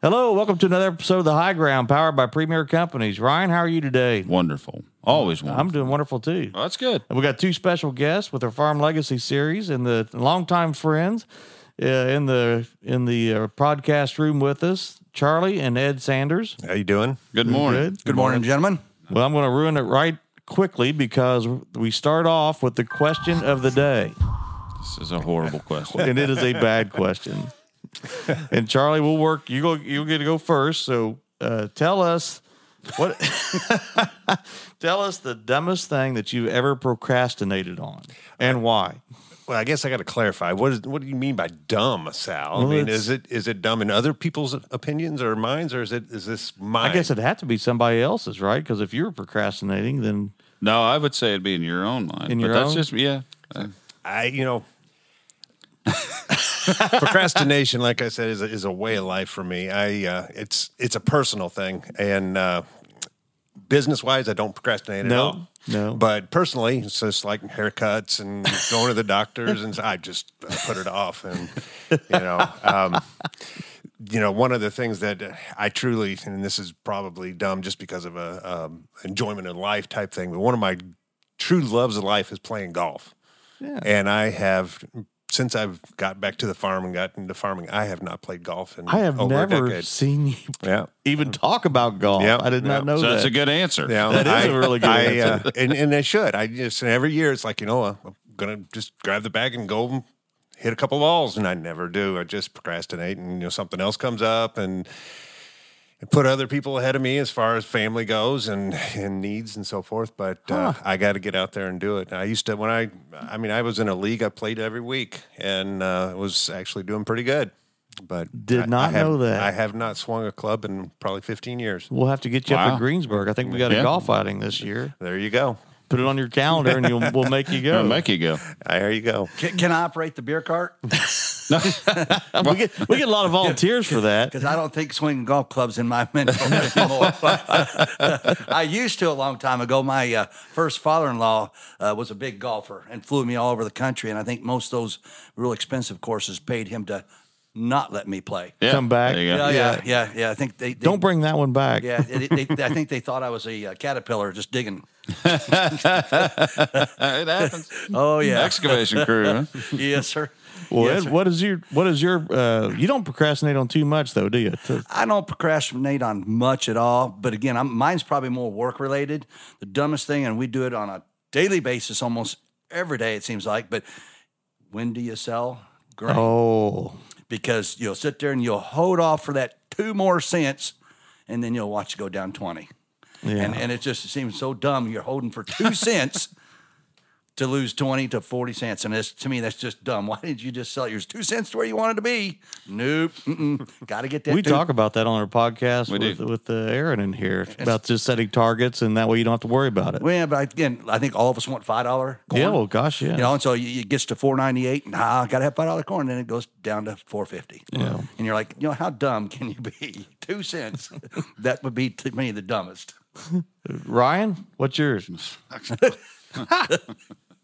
Hello, welcome to another episode of The High Ground, powered by Premier Companies. Ryan, how are you today? Wonderful. Always wonderful. I'm doing wonderful too. Well, that's good. And we got two special guests with our Farm Legacy series and the longtime friends uh, in the in the uh, podcast room with us, Charlie and Ed Sanders. How you doing? Good morning. Good. Good morning, gentlemen. Well, I'm going to ruin it right quickly because we start off with the question of the day, This is a horrible question. and it is a bad question. And Charlie, we'll work. You go. You get to go first. So uh, tell us what. tell us the dumbest thing that you've ever procrastinated on, and why. Well, I guess I got to clarify. What is what do you mean by dumb, Sal? Well, I mean, is it is it dumb in other people's opinions or minds, or is it is this mine? I guess it'd have to be somebody else's, right? Because if you're procrastinating, then No, I would say it'd be in your own mind. In but your that's own? just yeah. I you know. procrastination, like I said, is a, is a way of life for me. I uh, it's it's a personal thing, and uh, business wise, I don't procrastinate at No, all. no. But personally, it's just like haircuts and going to the doctors, and I just put it off. And you know, um, you know, one of the things that I truly, and this is probably dumb, just because of a um, enjoyment of life type thing, but one of my true loves of life is playing golf. Yeah. And I have. Since I've got back to the farm and got into farming, I have not played golf And I have over never decade. seen you Yeah, even talk about golf. Yeah, I did not yeah. know so that. that's a good answer. Yeah, That is I- a really good I, answer. Uh, and and they should. I just and every year it's like you know uh, I'm gonna just grab the bag and go hit a couple balls, and I never do. I just procrastinate, and you know something else comes up, and, and put other people ahead of me as far as family goes and and needs and so forth. But uh, I got to get out there and do it. I used to when I I mean I was in a league. I played every week and uh, was actually doing pretty good. But Did I- not I have- know that. I have not swung a club in probably 15 years. We'll have to get you up Wow. at Greensburg. I think we got a golf outing this year. There you go. Put it on your calendar, and you'll, we'll make you It'll go. make you go. There you go. Can, can I operate the beer cart? we get we get a lot of volunteers for that. Because I don't think swinging golf clubs in my mental anymore. I used to a long time ago. My uh, first father-in-law uh, was a big golfer and flew me all over the country. And I think most of those real expensive courses paid him to not let me play. Yeah. Come back. There you go. Yeah, yeah, Yeah. yeah, yeah. I think they, they Don't bring that one back. Yeah, they, they, I think they thought I was a uh, caterpillar just digging. It happens. Oh yeah, Excavation crew. Huh? yes, sir. Well, Yes, Ed, what is your what is your uh, you don't procrastinate on too much though, do you? I don't procrastinate on much at all, but again, I'm, mine's probably more work related. The dumbest thing, and we do it on a daily basis, almost every day it seems like. But when do you sell grain? oh, Because you'll sit there and you'll hold off for that two more cents, and then you'll watch it go down twenty. yeah. And and it just seems so dumb. You're holding for two cents to lose twenty to forty cents, and it's, to me that's just dumb. Why didn't you just sell yours two cents to where you wanted to be? Nope. Got to get that. we two- talk about that on our podcast We with do. with uh, Aaron in here about just setting targets, and that way you don't have to worry about it. Well, yeah, but again, I think all of us want five dollar corn. yeah, well, gosh, yeah. you know, and so it gets to four ninety eight. Nah, I got to have five dollar corn. And Then it goes down to four fifty. Yeah. and you're like, you know, how dumb can you be? Two cents. that would be to me the dumbest. Ryan, what's yours?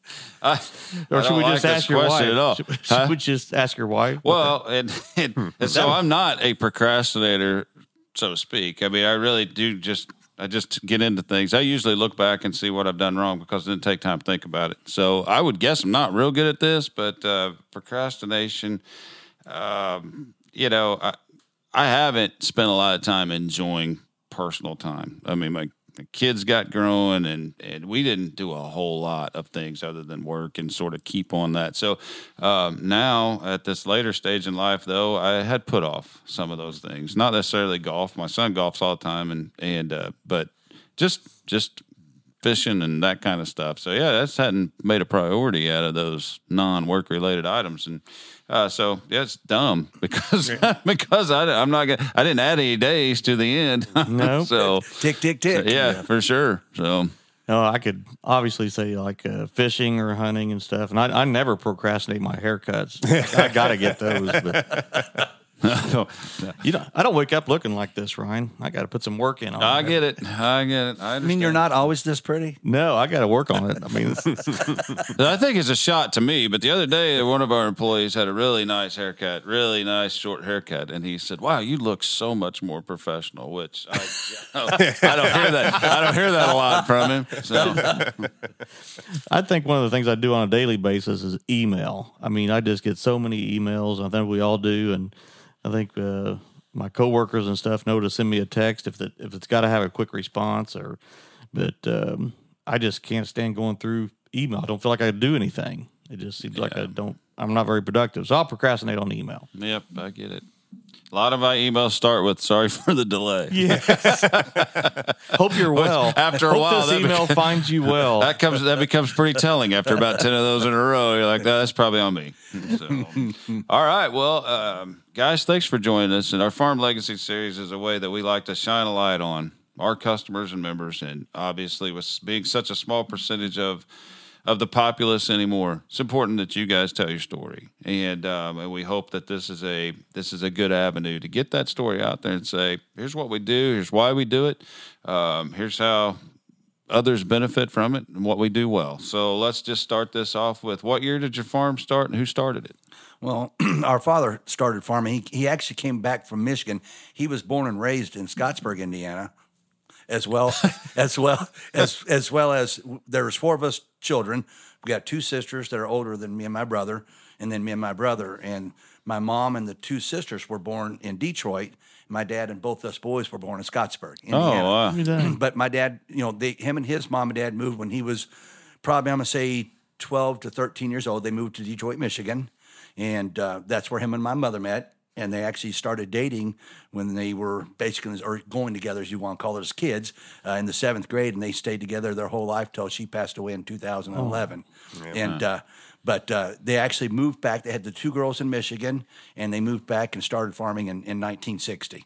I, Or should we like just ask your wife? question at all. Should, should Huh? we just ask your wife? Well, and, and, and so I'm not a procrastinator, so to speak. I mean, I really do just I just get into things. I usually look back and see what I've done wrong because it didn't take time to think about it. So I would guess I'm not real good at this, but uh, procrastination. Um, you know, I, I haven't spent a lot of time enjoying personal time. I mean, my, my kids got growing, and and we didn't do a whole lot of things other than work and sort of keep on that. So um, now at this later stage in life, though, I had put off some of those things. Not necessarily golf. My son golfs all the time, and and uh, but just just fishing and that kind of stuff. So yeah, that's hadn't made a priority out of those non-work related items, and uh, so yeah, it's dumb because because I, I'm not gonna I didn't add any days to the end. No. so Tick tick tick. yeah, for sure. So No, I could obviously say like uh, fishing or hunting and stuff, and I, I never procrastinate my haircuts. I got to get those. But You know, I don't wake up looking like this, Ryan. I got to put some work in on I it. get it. I get it. I, I mean, you're not always this pretty. No, I got to work on it. I mean, I think it's a shot to me. But the other day, one of our employees had a really nice haircut, really nice short haircut, and he said, "Wow, you look so much more professional." Which I, I don't hear that. I don't hear that a lot from him. So I think one of the things I do on a daily basis is email. I mean, I just get so many emails. I think we all do, and I think uh, my coworkers and stuff know to send me a text if that if it's got to have a quick response. Or, but um, I just can't stand going through email. I don't feel like I do anything. It just seems like I don't. I'm not very productive, so I'll procrastinate on email. yep, I get it. A lot of my emails start with "Sorry for the delay." Yes. Hope you're well. after a Hope while, this that email be- finds you well. That comes that becomes pretty telling after about ten of those in a row. You're like, "No, that's probably on me. So, all right, well, um, guys, thanks for joining us. And our Farm Legacy series is a way that we like to shine a light on our customers and members, and obviously, with being such a small percentage of of the populace anymore, it's important that you guys tell your story, and um, and we hope that this is a this is a good avenue to get that story out there and say, here's what we do, here's why we do it, um, here's how others benefit from it and what we do well. So let's just start this off with what year did your farm start and who started it? Well, our father started farming. He, he actually came back from Michigan. He was born and raised in Scottsburg, Indiana, as well as well as as well as there was four of us children. We got two sisters that are older than me and my brother, and then me and my brother. And my mom and the two sisters were born in Detroit. My dad and both us boys were born in Scottsburg, Oh, wow. but my dad, you know, they, him and his mom and dad moved when he was probably, I'm gonna say, 12 to 13 years old. They moved to Detroit, Michigan, and uh, that's where him and my mother met. And they actually started dating when they were basically or going together, as you want to call it, as kids uh, in the seventh grade, and they stayed together their whole life till she passed away in 2011. And uh, but uh, they actually moved back. They had the two girls in Michigan, and they moved back and started farming in, in 1960.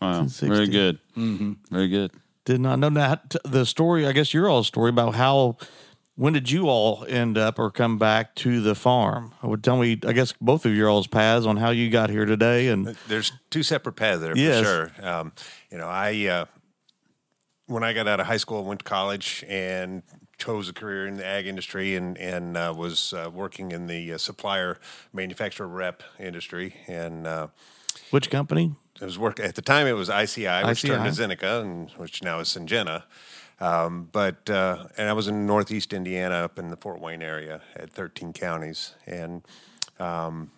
Wow. 1960. Very good. Mm-hmm. Very good. Did not know that. The story, I guess your all story about how, when did you all end up or come back to the farm? I would tell me, I guess both of your all's paths on how you got here today. And There's two separate paths there Yes. for sure. Um, you know, I uh, when I got out of high school, went to college and chose a career in the ag industry and and uh, was uh, working in the uh, supplier manufacturer rep industry and. Uh, which company? it was work at the time. It was ICI, which ICI. turned to Zeneca, and which now is Syngenta. Um, but uh, and I was in Northeast Indiana, up in the Fort Wayne area, at 13 counties, and um,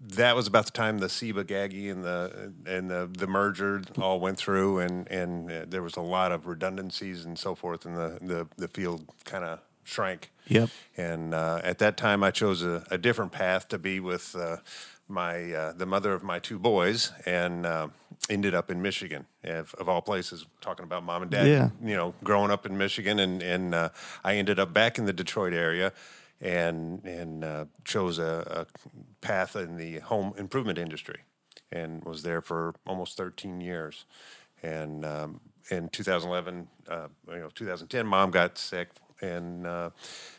that was about the time the Ciba-Geigy and the and the the merger all went through, and and uh, there was a lot of redundancies and so forth, and the the, the field kind of shrank. Yep. And uh, at that time, I chose a, a different path to be with uh, my uh, the mother of my two boys, and uh, ended up in Michigan, of, of all places. Talking about mom and dad, Yeah. you know, growing up in Michigan, and and uh, I ended up back in the Detroit area, and and uh, chose a, a path in the home improvement industry, and was there for almost 13 years, and um, in 2011, uh, you know, 2010, mom got sick and uh,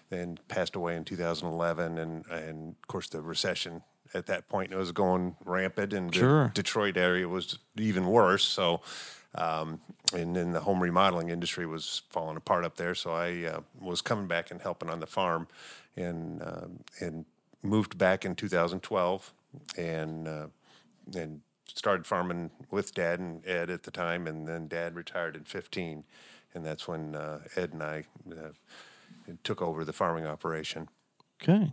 then passed away in 2011, and and of course the recession at that point It was going rampant, and Sure. the Detroit area was even worse. So. Um, and then the home remodeling industry was falling apart up there, so I uh, was coming back and helping on the farm, and um and moved back in 2012, and uh, and started farming with Dad and Ed at the time, and then Dad retired in 15, and that's when uh, Ed and I uh, took over the farming operation. Okay.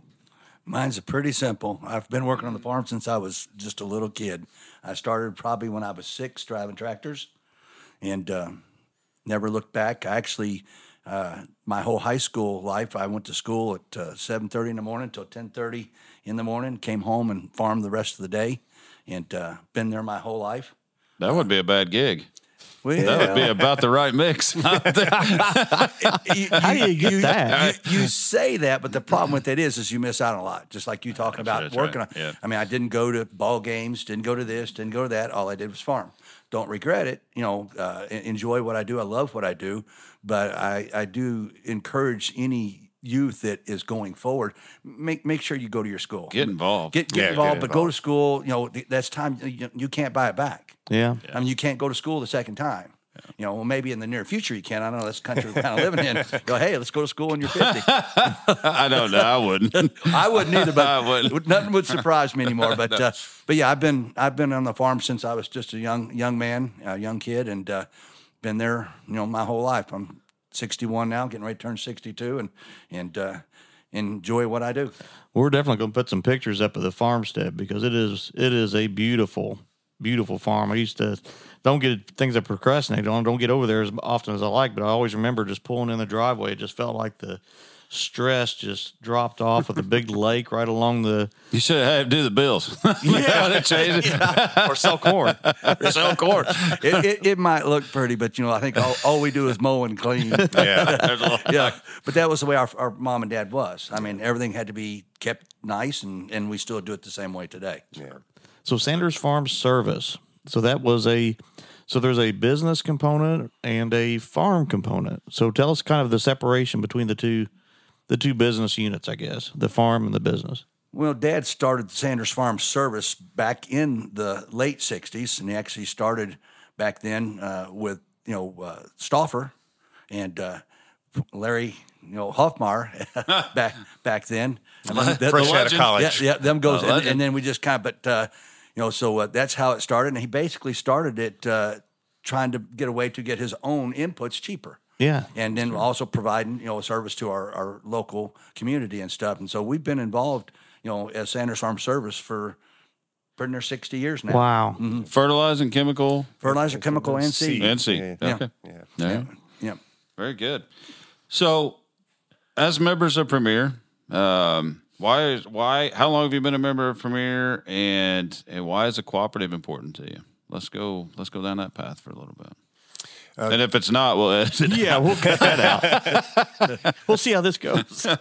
Mine's pretty simple. I've been working on the farm since I was just a little kid. I started probably when I was six driving tractors and uh, never looked back. I actually, uh, my whole high school life, I went to school at uh, 7.30 in the morning till 10.30 in the morning, came home and farmed the rest of the day and uh, been there my whole life. That would be a bad gig. Well, That would be about the right mix. you, How do you get that? you, you say that, but the problem with that is, is you miss out on a lot. Just like you talking about that's working right. on. Yeah. I mean, I didn't go to ball games, didn't go to this, didn't go to that. All I did was farm. Don't regret it. You know, uh, enjoy what I do. I love what I do, but I, I do encourage any youth that is going forward, make make sure you go to your school. Get involved. Get, get Yeah, get involved, but go to school. You know, that's time you, you can't buy it back. Yeah. I mean, you can't go to school the second time. You know, well, maybe in the near future you can. I don't know. That's the country we're kind of living in. Go, hey, let's go to school when you're 50. I don't know. I wouldn't. I wouldn't either, but I wouldn't. nothing would surprise me anymore. But uh, but yeah, I've been I've been on the farm since I was just a young young man, a young kid, and uh, been there you know my whole life. I'm 61 now, getting ready to turn 62, and and uh, enjoy what I do. We're definitely going to put some pictures up of the farmstead because it is it is a beautiful, beautiful farm. I used to don't get things I procrastinate on. Don't get over there as often as I like, but I always remember just pulling in the driveway. It just felt like the stress just dropped off with a big lake right along the You should have to do the bills. yeah, change it. or sell corn. Or sell corn. It, it, it might look pretty, but you know I think all, all we do is mow and clean. Yeah. yeah, but that was the way our, our mom and dad was. I mean, everything had to be kept nice, and, and we still do it the same way today. yeah. So Sanders Farm Service. So that was a so there's a business component and a farm component. So tell us kind of the separation between the two the two business units, I guess, the farm and the business. Well, Dad started the Sanders Farm Service back in the late '60s, and he actually started back then uh, with you know uh, Stauffer and uh, Larry, you know Hoffmar back back then. And then that- Fresh out of legend. college. Yeah, yeah, them goes, and, and then we just kind of, but uh, you know, so uh, that's how it started. And he basically started it uh, trying to get a way to get his own inputs cheaper. Yeah. and then also providing you know a service to our, our local community and stuff. And so we've been involved, you know, as Sanders Farm Service for pretty near sixty years now. Wow. Fertilizing, chemical, Fertilizer, chemical, and seed. and seed. Yeah. Okay. Yeah. Yeah. Yeah. Very good. So, as members of Premier, um, why is why? How long have you been a member of Premier, and and why is a cooperative important to you? Let's go. Let's go down that path for a little bit. And if it's not, we'll it. Yeah, we'll cut that out. we'll see how this goes.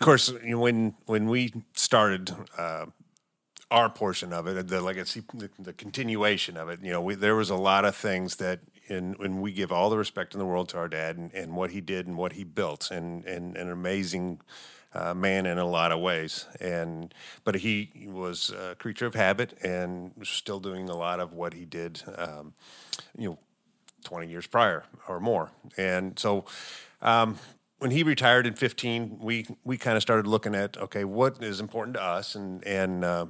Of course, when when we started uh, our portion of it, the legacy, the, the continuation of it, you know, we, there was a lot of things that, when we give all the respect in the world to our dad and, and what he did and what he built, and, and an amazing uh, man in a lot of ways, and but he was a creature of habit and was still doing a lot of what he did, um, you know, 20 years prior or more. And so um, when he retired in 15, we, we kind of started looking at, okay, what is important to us? And, and uh,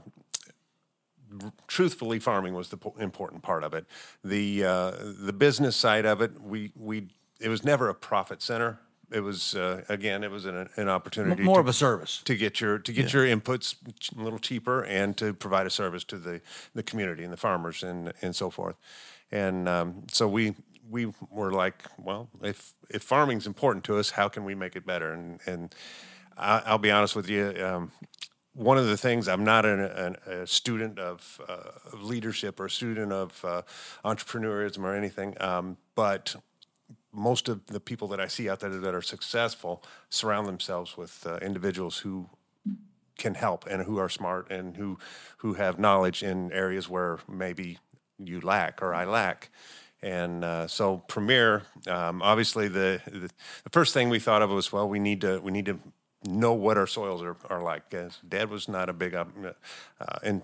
truthfully, farming was the important part of it. The, uh, the business side of it, we, we, it was never a profit center. It was, uh, again, it was an, an opportunity More to, of a service. to get your to get your inputs a little cheaper and to provide a service to the, the community and the farmers and and so forth. And um, so we we were like, well, if if farming's important to us, how can we make it better? And and I, I'll be honest with you. Um, one of the things I'm not an, an, a student of, uh, of leadership or a student of uh, entrepreneurism or anything, um, but most of the people that I see out there that are successful surround themselves with uh, individuals who can help and who are smart and who who have knowledge in areas where maybe you lack or I lack. And uh, so Premier, um, obviously the, the the first thing we thought of was well we need to we need to know what our soils are, are like. 'Cause Dad was not a big uh, in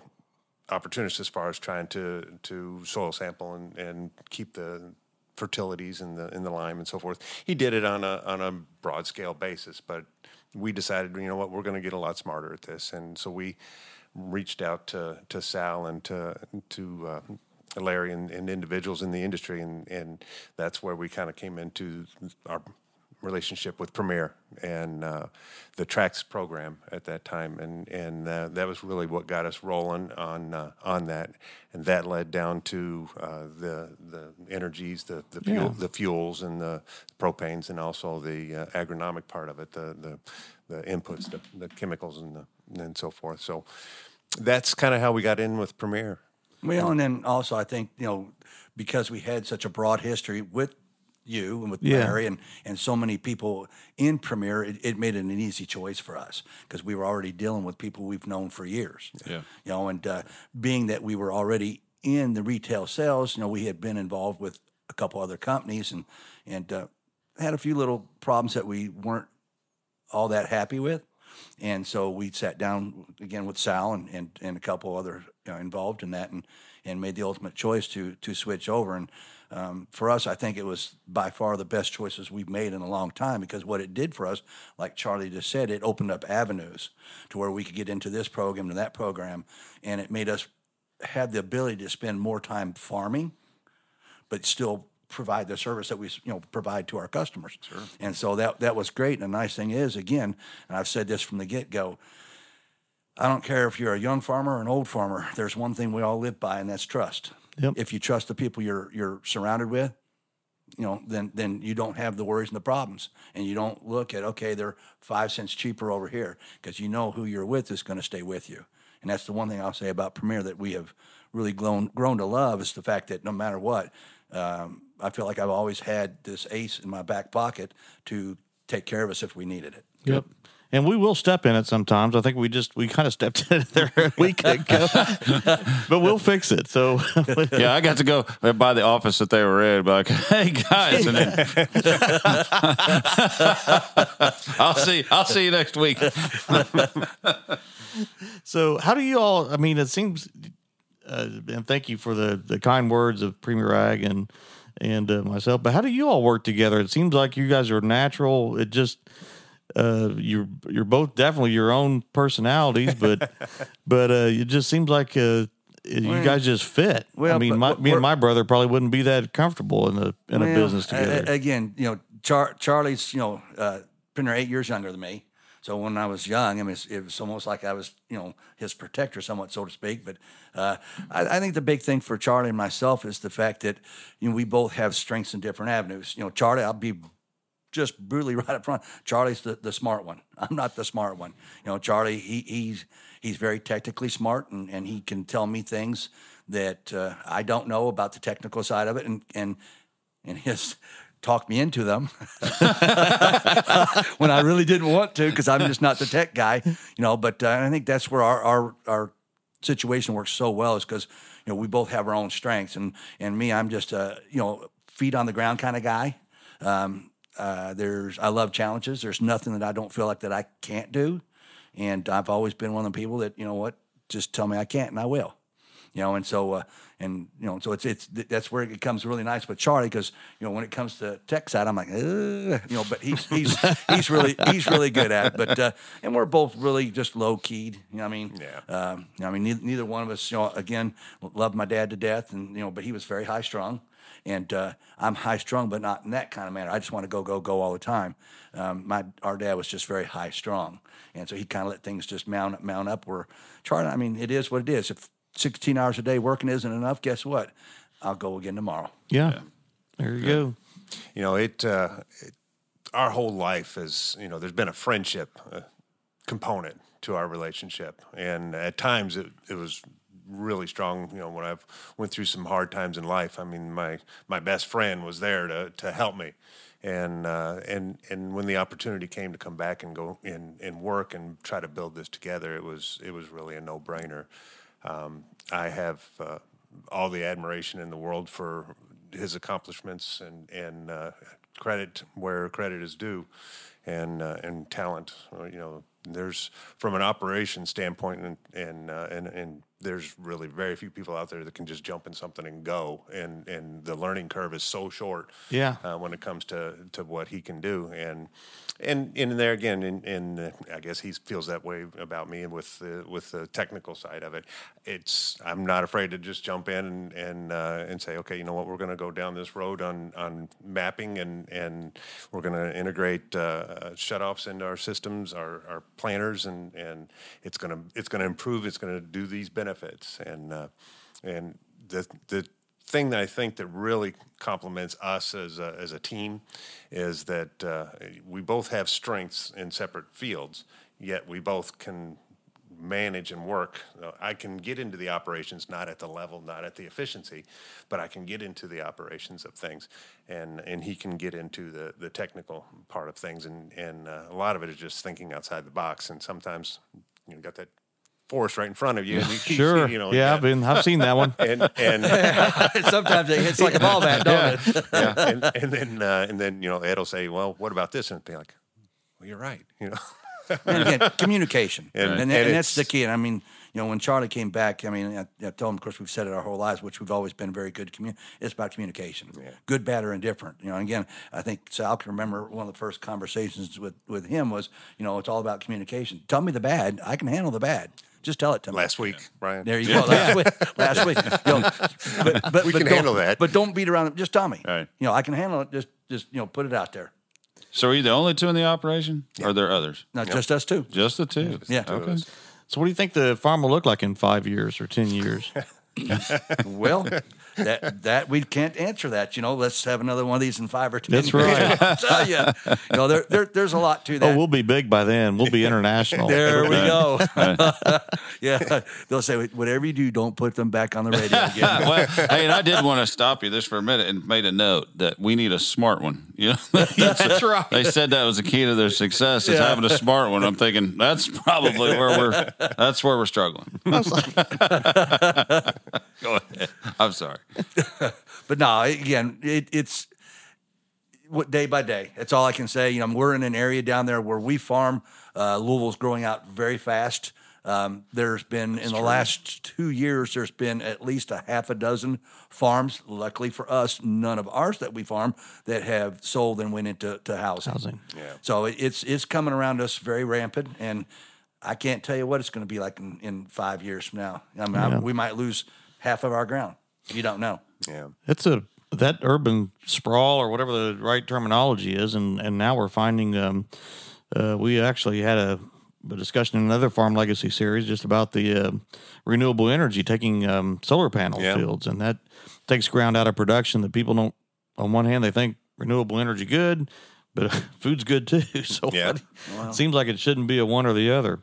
opportunist as far as trying to to soil sample and, and keep the fertilities in the in the lime and so forth. He did it on a on a broad scale basis, but we decided, you know what, we're going to get a lot smarter at this, and so we reached out to to Sal and to to uh, Larry and, and individuals in the industry, and and that's where we kind of came into our relationship with Premier and uh, the Tracks program at that time, and and uh, that was really what got us rolling on uh, on that, and that led down to uh, the the energies, the the fuel, Yeah. the fuels, and the propanes, and also the uh, agronomic part of it, the the the inputs, the, the chemicals, and the and so forth. So that's kind of how we got in with Premier. Well, and then also I think you know because we had such a broad history with you and with Yeah. Larry and and so many people in Premier, it, it made it an easy choice for us because we were already dealing with people we've known for years. Yeah. you know, and uh, being that we were already in the retail sales, you know, we had been involved with a couple other companies and and uh, had a few little problems that we weren't all that happy with. And so we sat down again with Sal and, and, and a couple other you know, involved in that and, and made the ultimate choice to to switch over. And um, for us, I think it was by far the best choices we've made in a long time because what it did for us, like Charlie just said, it opened up avenues to where we could get into this program to that program, and it made us have the ability to spend more time farming, but still provide the service that we you know provide to our customers. Sure. And so that that was great. And the nice thing is, again, and I've said this from the get go. I don't care if you're a young farmer or an old farmer. There's one thing we all live by, and that's trust. Yep. If you trust the people you're you're surrounded with, you know, then then you don't have the worries and the problems, and you don't look at okay, they're five cents cheaper over here because you know who you're with is going to stay with you, and that's the one thing I'll say about Premier that we have really grown grown to love is the fact that no matter what, um, I feel like I've always had this ace in my back pocket to take care of us if we needed it. Yep. And we will step in it sometimes. I think we just we kind of stepped in it there a week ago, but we'll fix it. So Yeah, I got to go by the office that they were in. Like, hey guys, and then I'll see. I'll see you next week. So, how do you all? I mean, it seems, uh, and thank you for the the kind words of Premier Ag and and uh, myself. But how do you all work together? It seems like you guys are natural. It just uh, you're you're both definitely your own personalities, but but uh, it just seems like uh, you guys just fit. well, I mean, my, me and my brother probably wouldn't be that comfortable in a in a business together. again, you know, Char- Charlie's, you know, uh, there eight years younger than me. So when I was young, I mean, it was almost like I was, you know, his protector, somewhat, so to speak. But uh, I, I think the big thing for Charlie and myself is the fact that, you know, we both have strengths in different avenues. You know, Charlie, I'll be just brutally right up front. Charlie's the, the smart one. I'm not the smart one. You know, Charlie, he, he's he's very technically smart, and, and he can tell me things that uh, I don't know about the technical side of it, and and and his talk me into them when I really didn't want to because I'm just not the tech guy, you know. But uh, I think that's where our our, our situation works so well is because you know we both have our own strengths, and and me, I'm just a you know feet on the ground kind of guy. Um, uh, there's I love challenges. There's nothing that I don't feel like that I can't do, and I've always been one of the people that you know what just tell me I can't and I will you know, and so uh, and you know, so it's it's that's where it comes really nice with Charlie because you know when it comes to tech side, I'm like, Ugh, you know, but he's he's he's really he's really good at it. But uh, and we're both really just low keyed. You know, what I mean, Yeah. Um, you know, I mean, neither, neither one of us, you know, again, loved my dad to death, and you know, but he was very high strung. And uh, I'm high strung, but not in that kind of manner. I just want to go, go, go all the time. Um, my our dad was just very high strung, and so he kind of let things just mount up, mount up. Where Charlie, I mean, it is what it is. If 16 hours a day working isn't enough, guess what? I'll go again tomorrow. yeah. There you go. You know, it, uh, it our whole life is, you know, there's been a friendship uh, component to our relationship. And at times it, it was really strong, you know, when I've went through some hard times in life. I mean, my my best friend was there to to help me. And uh, and and when the opportunity came to come back and go and, and work and try to build this together, it was it was really a no brainer. Um, I have uh, all the admiration in the world for his accomplishments and and uh, credit where credit is due, and uh, and talent. You know, there's from an operation standpoint, and and uh, and and there's really very few people out there that can just jump in something and go, and and the learning curve is so short. Yeah. Uh, when it comes to to what he can do, and and and there again, and, and I guess he feels that way about me with the with the technical side of it. It's I'm not afraid to just jump in and and uh, and say, okay, you know what, we're going to go down this road on on mapping, and and we're going to integrate uh, shutoffs into our systems, our our planners, and and it's going to it's going to improve. It's going to do these benefits, and uh, and the the thing that I think that really complements us as a, as a team is that uh, we both have strengths in separate fields, yet we both can manage and work. I can get into the operations, not at the level, not at the efficiency, but I can get into the operations of things, and and he can get into the the technical part of things, and and uh, a lot of it is just thinking outside the box, and sometimes you know, got that forest right in front of you, and you, you Sure. see, you know, yeah, I've been I've seen that one. and and Sometimes it hits like a ball bat, don't it? yeah, and, and then uh, and then you know Ed will say, "Well, what about this?" And be like, well, you're right. You know, and again, communication, And- and, and, and that's the key. And I mean, you know, when Charlie came back, I mean, I, I told him, of course, we've said it our whole lives, which we've always been very good. Commun- it's about communication, good, bad, or indifferent. You know, and again, I think Sal can remember one of the first conversations with with him was, you know, it's all about communication. Tell me the bad, I can handle the bad. Just tell it to me. last week, Brian. There you go. Last week. Last week. You know, but, but, We but can handle that. But don't beat around. it. Just tell me. Right. You know, I can handle it. Just, just you know, put it out there. So are you the only two in the operation? Or are there others? Not just us two. Just the two. Yeah. Okay. So, what do you think the farm will look like in five years or ten years? Well, that that we can't answer that. You know, let's have another one of these in five or ten. That's right. I'll tell you. You know, there, there there's a lot to oh, that. oh, we'll be big by then. We'll be international. there we go. yeah, they'll say whatever you do, don't put them back on the radio again. well, hey, and I did want to stop you this for a minute and made a note that we need a smart one. You know, that's right. They said that was the key to their success is Yeah. having a smart one. I'm thinking that's probably where we're that's where we're struggling. Go ahead. I'm sorry. But no, again, it, it's what day by day. That's all I can say. You know, we're in an area down there where we farm. Uh, Louisville's growing out very fast. Um, there's been in the last two years, there's been at least a half a dozen farms. Luckily for us, none of ours that we farm that have sold and went into to housing. Housing. Yeah. So it, it's it's coming around us very rampant, and I can't tell you what it's going to be like in, in five years from now. I mean, I- we might lose half of our ground. You don't know. Yeah. It's a that urban sprawl or whatever the right terminology is, and and now we're finding. Um, uh, we actually had a, a discussion in another farm legacy series just about the uh, renewable energy taking um, solar panel Yeah. fields, and that takes ground out of production that people don't. On one hand, they think renewable energy good, but food's good too. So Yeah. it seems like it shouldn't be a one or the other.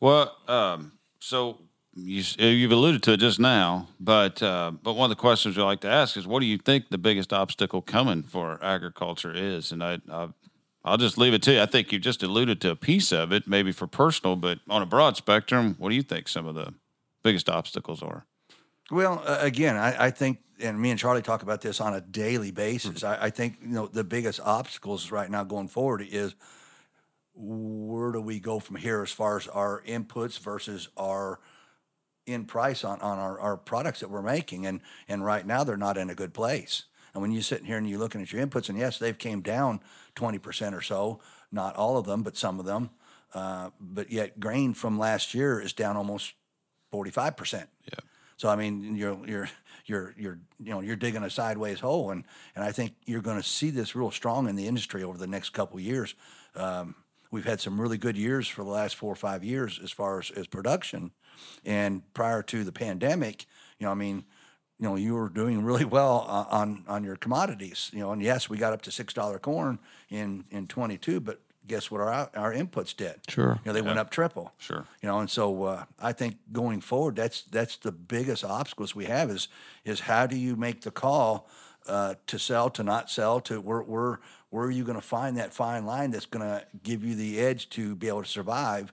Well, um, so you, you've alluded to it just now, but uh, but one of the questions we like to ask is, what do you think the biggest obstacle coming for agriculture is? And I, I I'll just leave it to you. I think you just alluded to a piece of it, maybe for personal, but on a broad spectrum, what do you think some of the biggest obstacles are? Well, uh, again, I, I think, and me and Charlie talk about this on a daily basis. I, I think you know the biggest obstacles right now going forward is where do we go from here as far as our inputs versus our in price on, on our, our products that we're making and and right now they're not in a good place and when you're sitting here and you're looking at your inputs and yes they've came down 20% or so not all of them but some of them uh, but yet grain from last year is down almost 45% Yeah. So I mean, you're you're you're you're you know you're digging a sideways hole, and and I think you're going to see this real strong in the industry over the next couple years. Um, we've had some really good years for the last four or five years as far as, as production, and prior to the pandemic, you know, I mean. You know, you were doing really well on, on on your commodities. You know, and yes, we got up to six dollar corn in in twenty two, but guess what? Our our inputs did. Sure. You know, they went up triple. Sure. You know, and so uh, I think going forward, that's that's the biggest obstacles we have is is how do you make the call uh, to sell, to not sell, to where where where are you going to find that fine line that's going to give you the edge to be able to survive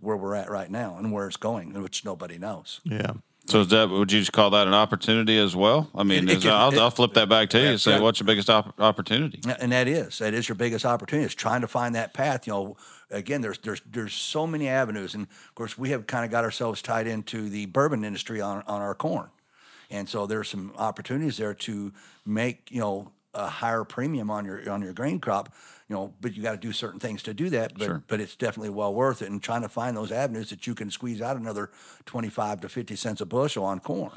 where we're at right now and where it's going, which nobody knows. Yeah. So is that would you just call that an opportunity as well? I mean, It- it is, can- I'll, I'll flip that back to you and say, what's your biggest op- opportunity? And that is that is your biggest opportunity is trying to find that path. You know, again, there's there's there's so many avenues, and of course, we have kind of got ourselves tied into the bourbon industry on on our corn, and so there's some opportunities there to make you know a higher premium on your on your grain crop. You know, but you got to do certain things to do that. But Sure. but it's definitely well worth it. And trying to find those avenues that you can squeeze out another twenty five to fifty cents a bushel on corn.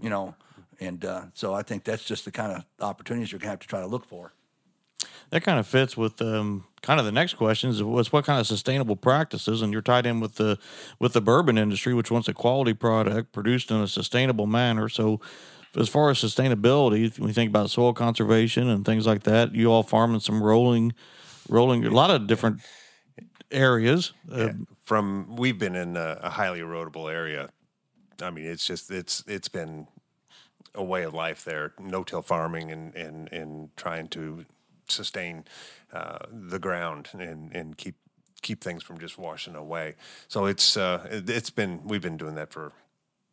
You know, and uh, so I think that's just the kind of opportunities you're gonna have to try to look for. That kind of fits with um, kind of the next questions was what kind of sustainable practices, and you're tied in with the with the bourbon industry, which wants a quality product produced in a sustainable manner. So, as far as sustainability, when you think about soil conservation and things like that, you all farm in some rolling, rolling a lot of different areas. Uh, From we've been in a, a highly erodible area. I mean, it's just it's it's been a way of life there, no-till farming and and and trying to sustain uh, the ground and and keep keep things from just washing away. So it's uh, it's been we've been doing that for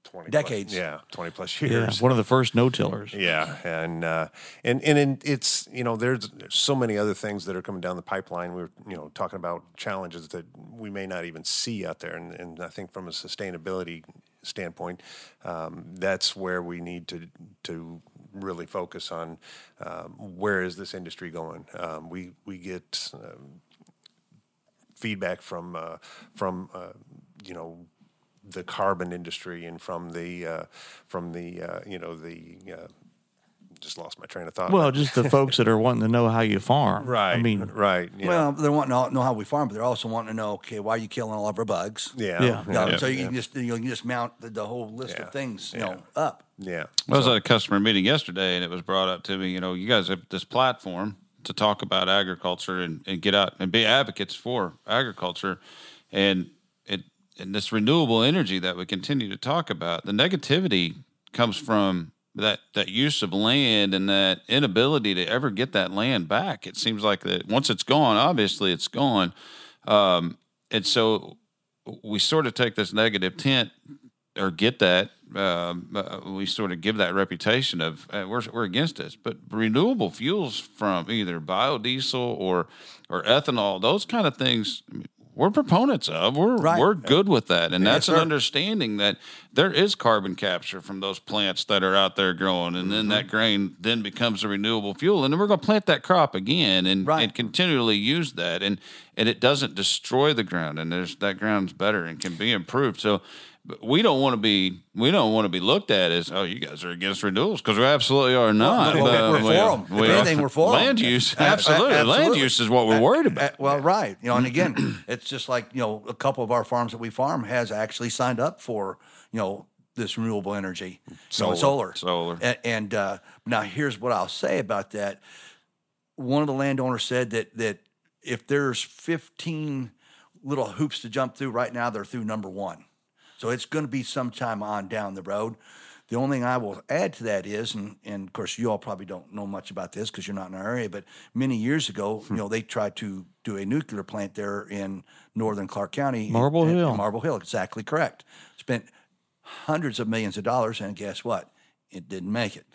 twenty Decades. Plus, yeah, twenty plus Yeah, years. one of the first no tillers. Yeah, and uh, and and in, it's you know there's so many other things that are coming down the pipeline. We're you know talking about challenges that we may not even see out there, and, and I think from a sustainability standpoint, um, that's where we need to to really focus on um, where is this industry going. Um, we we get um, feedback from uh, from uh, you know the carbon industry and from the uh, from the uh, you know the uh, just lost my train of thought. Well, just the folks that are wanting to know how you farm. right. I mean, right. Yeah. Well, they're wanting to know how we farm, but they're also wanting to know, okay, why are you killing all of our bugs? yeah. Yeah. You know, Yeah. So you can just you, know, you can just mount the, the whole list Yeah. of things, you Yeah. know, up. yeah. I was at a customer meeting yesterday, and it was brought up to me. You know, you guys have this platform to talk about agriculture and, and get out and be advocates for agriculture, and it and this renewable energy that we continue to talk about. The negativity comes from that that use of land and that inability to ever get that land back. It seems like that once it's gone, obviously it's gone, um, and so we sort of take this negative tint or get that um, uh, we sort of give that reputation of uh, we're, we're against this but renewable fuels from either biodiesel or or ethanol those kind of things we're proponents of we're Right. we're good with that. And that's an understanding that there is carbon capture from those plants that are out there growing. And then Mm-hmm. that grain then becomes a renewable fuel. And then we're going to plant that crop again and, Right. and continually use that. And and it doesn't destroy the ground. And there's that ground's better and can be improved. So we don't want to be we don't want to be looked at as oh you guys are against renewables because we absolutely are not. no, we're- we're for 'em. If we are- anything, we're for land use. A- a- Absolutely, land use is what we're worried about. well, right. You know, and again, it's just like, you know, a couple of our farms that we farm has actually signed up for, you know, this renewable energy, solar. solar. Solar. And, and uh, now here's what I'll say about that. One of the landowners said that that if there's 15 little hoops to jump through right now, they're through number one. So it's going to be some time on down the road. The only thing I will add to that is, and, and of course, you all probably don't know much about this because you're not in our area, but many years ago, hmm. you know, they tried to do a nuclear plant there in northern Clark County. Marble in- in Hill. Marble Hill, exactly correct. Spent hundreds of millions of dollars, and guess what? It didn't make it.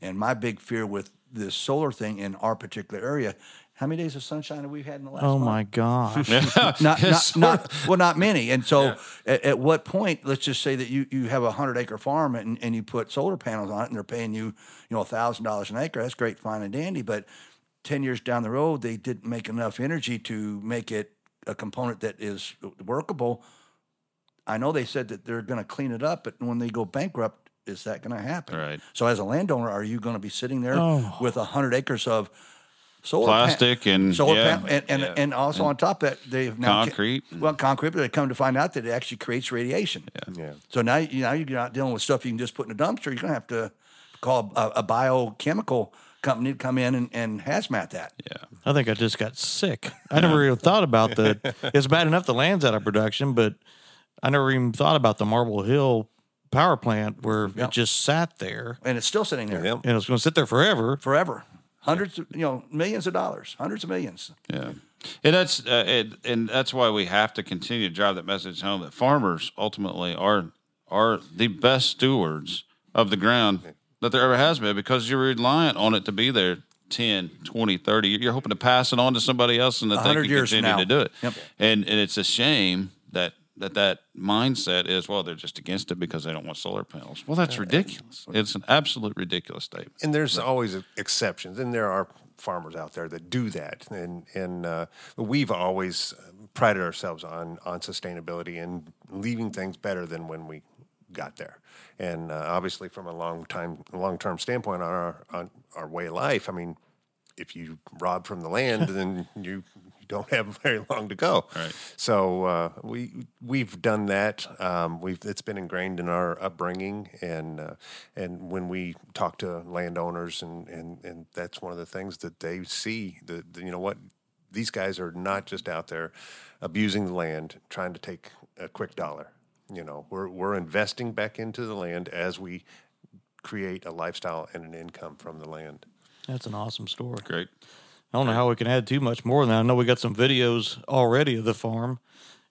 And my big fear with this solar thing in our particular area, how many days of sunshine have we had in the last oh month? my gosh. not, not, not well, not many. And so, at, at what point? Let's just say that you, you have a hundred acre farm and, and you put solar panels on it, and they're paying you, you know, a thousand dollars an acre. That's great, fine and dandy. But ten years down the road, they didn't make enough energy to make it a component that is workable. I know they said that they're going to clean it up, but when they go bankrupt, is that going to happen? Right. So, as a landowner, are you going to be sitting there Oh. with a hundred acres of solar pan- Plastic and- solar yeah, pan- and and, yeah. and also on top of that they've now Concrete. well, concrete, but they come to find out that it actually creates radiation. Yeah. So now you know you're not dealing with stuff you can just put in a dumpster. You're gonna have to call a, a biochemical company to come in and, and hazmat that. Yeah. I think I just got sick. I never even thought about the. It's bad enough the land's out of production, but I never even thought about the Marble Hill power plant where Yep. it just sat there And it's still sitting there Yep. and it's going to sit there forever. forever. Hundreds of you know, millions of dollars, hundreds of millions. Yeah, and that's uh, it, and that's why we have to continue to drive that message home that farmers ultimately are are the best stewards of the ground that there ever has been because you're reliant on it to be there 10, 20, 30. You're hoping to pass it on to somebody else and that they 100 can continue now. to do it. Yep. And and it's a shame that that that mindset is well they're just against it because they don't want solar panels. Well, that's ridiculous. It's an absolute ridiculous statement. and there's always exceptions, and there are farmers out there that do that, and and uh, we've always prided ourselves on on sustainability and leaving things better than when we got there. And uh, obviously, from a long time, long term standpoint on our on our way of life, I mean, if you rob from the land, then you. You Don't have very long to go, Right. so uh, we we've done that. Um, we've it's been ingrained in our upbringing, and uh, and when we talk to landowners, and, and and that's one of the things that they see. That that, you know what, these guys are not just out there abusing the land, trying to take a quick dollar. You know, we're we're investing back into the land as we create a lifestyle and an income from the land. That's an awesome story. Great. I don't know how we can add too much more than that. I know we got some videos already of the farm,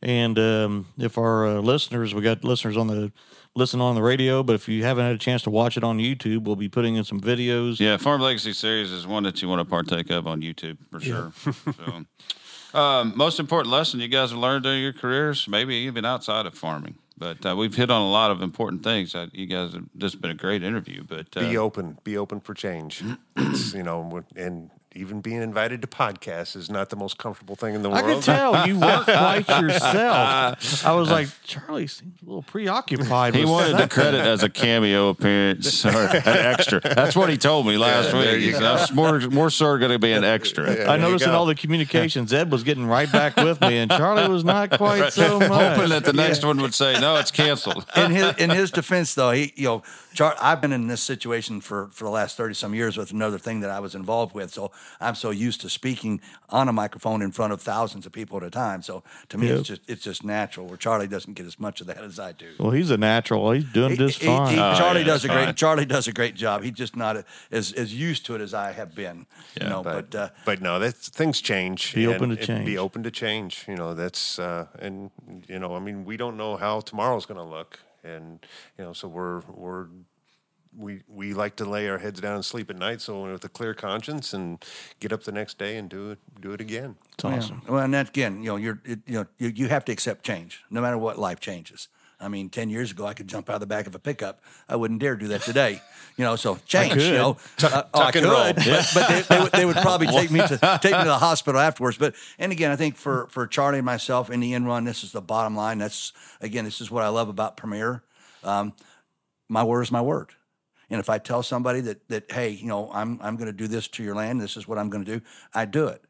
and um, if our uh, listeners, we got listeners on the listen on the radio, but if you haven't had a chance to watch it on YouTube, we'll be putting in some videos. Yeah, Farm Legacy Series is one that you want to partake of on YouTube for sure. so, um, most important lesson you guys have learned during your careers, maybe even outside of farming. But uh, we've hit on a lot of important things. Uh, you guys have this has been a great interview. But uh, Be open. Be open for change. it's, you know, and even being invited to podcasts is not the most comfortable thing in the world. I world. could tell you work quite yourself. I was like, Charlie seems a little preoccupied. he with wanted the something. credit as a cameo appearance or an extra. That's what he told me last week. He said, I'm more, more so going to be an extra. I noticed in all the communications, Ed was getting right back with me, and Charlie was not quite so much. Hoping that the next one would say, no, it's canceled. in his in his defense, though, he you know, Char- I've been in this situation for for the last thirty some years with another thing that I was involved with. So I'm so used to speaking on a microphone in front of thousands of people at a time. So to me, Yeah. it's just it's just natural. Where Charlie doesn't get as much of that as I do. Well, he's a natural. He's doing He- just he- fine. he- Oh, Charlie yeah, does a great. fine. Charlie does a great job. He's just not as as used to it as I have been. you know, but but, uh, but no, that's things change. Be open to change. Be open to change. You know, that's uh, and you know, I mean, we don't know how tomorrow's going to look, and you know, so we're we're we we like to lay our heads down and sleep at night, so with a clear conscience, and get up the next day and do it do it again. it's awesome. Well, and that again, you know, you're it, you know you, you have to accept change, no matter what life changes. I mean, ten years ago, I could jump out of the back of a pickup. I wouldn't dare do that today. You know, so change. could. You know, Uh, oh, I tuck and roll. could, but, but they, they, would, they would probably take me to take me to the hospital afterwards. But and again, I think for for Charlie and myself in the end run, this is the bottom line. That's again, this is what I love about Premier. Um, my word is my word. And if I tell somebody that that hey, you know, I'm I'm going to do this to your land, this is what I'm going to do, I do it,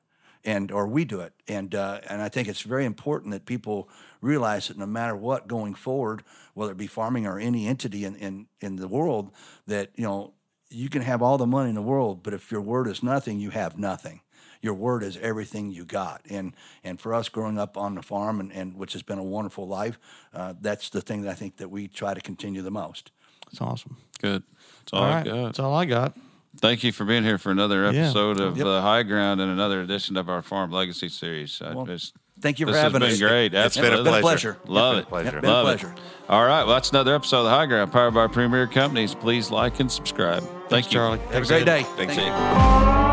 and or we do it, and uh, and I think it's very important that people realize that no matter what going forward, whether it be farming or any entity in in in the world, that you know you can have all the money in the world, but if your word is nothing, you have nothing. Your word is everything you got, and and for us growing up on the farm, and, and which has been a wonderful life, uh, that's the thing that I think that we try to continue the most. It's awesome. Good. That's all, All I got. that's all I got. Thank you for being here for another Yeah. episode of Yep. uh, High Ground and another edition of our Farm Legacy series. I Well, just- Thank you for having me. This has been great. It's been a Absolutely. pleasure. Love it. been a pleasure. Yep, been a Love pleasure. it. All right. Well, that's another episode of the High Ground, powered by Premier Companies. Please like and subscribe. Thank Thanks, you. Charlie. Have a great day. Thanks, Thank you. Ed.